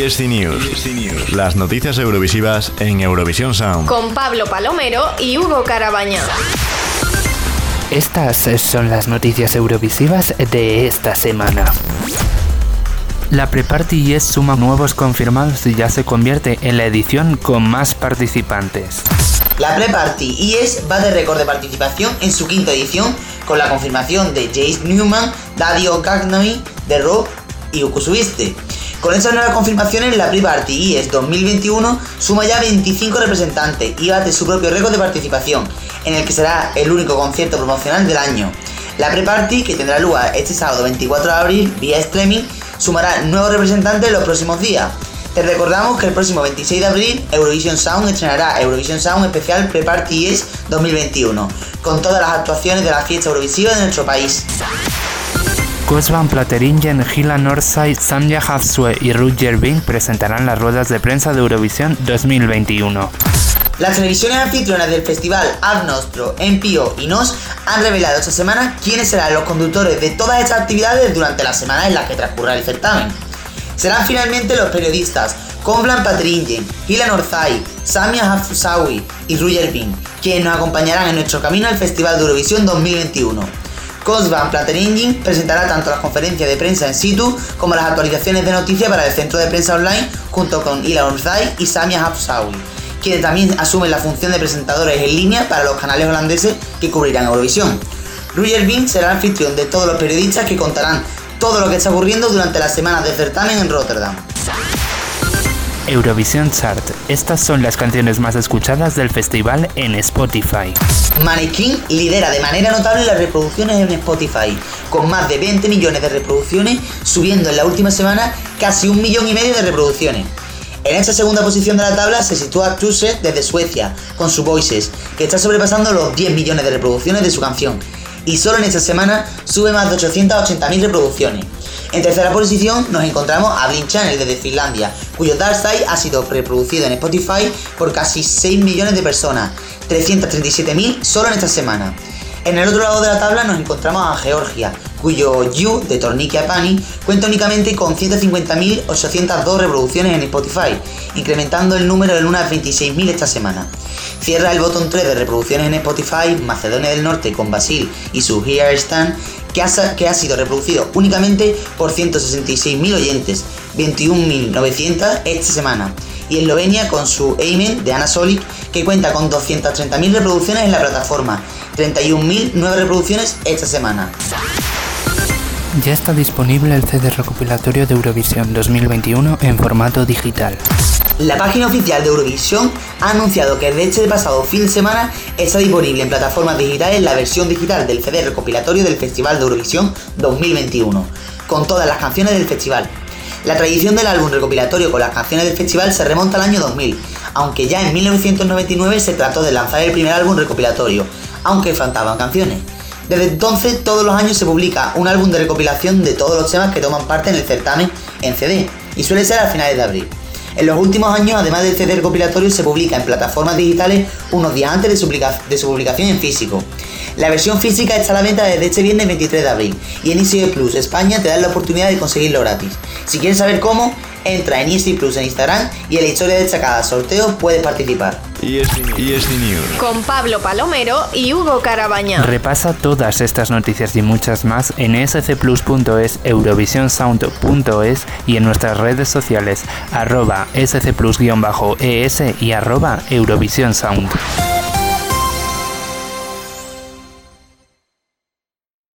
ESC News. Las noticias eurovisivas en Eurovisión Sound. Con Pablo Palomero y Hugo Carabaña. Estas son las noticias eurovisivas de esta semana. La Pre-Party Yes suma nuevos confirmados y ya se convierte en la edición con más participantes. La Pre-Party Yes va de récord de participación en su quinta edición con la confirmación de Jace Newman, Dadio Gagnami, de Rob y Ukusubiste. Con estas nuevas confirmaciones, la Pre-Party IES 2021 suma ya 25 representantes y bate su propio récord de participación, en el que será el único concierto promocional del año. La Pre-Party, que tendrá lugar este sábado 24 de abril vía streaming, sumará nuevos representantes en los próximos días. Te recordamos que el próximo 26 de abril Eurovision Sound estrenará Eurovision Sound especial Pre-Party ES 2021, con todas las actuaciones de la fiesta Eurovisiva de nuestro país. Cosban Plateringen, Gila Northside, Samja Hafsue y Roger Bing presentarán las ruedas de prensa de Eurovisión 2021. Las televisiones anfitrionas del festival Ad Nostro, NPO y NOS han revelado esta semana quiénes serán los conductores de todas estas actividades durante la semana en la que transcurra el certamen. Serán finalmente los periodistas Conblan Patringen, Gila Norzai, Samia Hafsawi y Roger Bing, quienes nos acompañarán en nuestro camino al Festival de Eurovisión 2021. Cosban Platter Engine presentará tanto las conferencias de prensa en situ como las actualizaciones de noticias para el centro de prensa online junto con Ila Orzai y Samia Hafsawi, quienes también asumen la función de presentadores en línea para los canales holandeses que cubrirán Eurovisión. Roger Bean será el anfitrión de todos los periodistas que contarán todo lo que está ocurriendo durante las semanas de certamen en Rotterdam. Eurovisión Chart. Estas son las canciones más escuchadas del festival en Spotify. Mannequin lidera de manera notable las reproducciones en Spotify, con más de 20 millones de reproducciones, subiendo en la última semana casi un millón y medio de reproducciones. En esta segunda posición de la tabla se sitúa Tuse desde Suecia, con su Voices, que está sobrepasando los 10 millones de reproducciones de su canción, y solo en esta semana sube más de 880.000 reproducciones. En tercera posición nos encontramos a Blink Channel desde Finlandia, cuyo Dark Side ha sido reproducido en Spotify por casi 6 millones de personas, 337.000 solo en esta semana. En el otro lado de la tabla nos encontramos a Georgia, cuyo You de Tornikia Pani cuenta únicamente con 150.802 reproducciones en Spotify, incrementando el número en unas 26.000 esta semana. Cierra el botón 3 de reproducciones en Spotify Macedonia del Norte con Basil y su Here Stand que ha, sido reproducido únicamente por 166.000 oyentes, 21.900 esta semana. Y Eslovenia con su Amen de Ana Solic, que cuenta con 230.000 reproducciones en la plataforma, 31.000 nuevas reproducciones esta semana. Ya está disponible el CD recopilatorio de Eurovisión 2021 en formato digital. La página oficial de Eurovisión ha anunciado que desde este pasado fin de semana está disponible en plataformas digitales la versión digital del CD recopilatorio del Festival de Eurovisión 2021, con todas las canciones del festival. La tradición del álbum recopilatorio con las canciones del festival se remonta al año 2000, aunque ya en 1999 se trató de lanzar el primer álbum recopilatorio, aunque faltaban canciones. Desde entonces, todos los años se publica un álbum de recopilación de todos los temas que toman parte en el certamen en CD, y suele ser a finales de abril. En los últimos años, además del CD recopilatorio, se publica en plataformas digitales unos días antes de su, publicación en físico. La versión física está a la venta desde este viernes 23 de abril y en Easy Plus España te dan la oportunidad de conseguirlo gratis. Si quieres saber cómo, entra en Easy Plus en Instagram y en la historia destacada sorteo puedes participar. News. Con Pablo Palomero y Hugo Carabaña. Repasa todas estas noticias y muchas más en scplus.es, eurovisionsound.es y en nuestras redes sociales arroba scplus-es y arroba Eurovision Sound.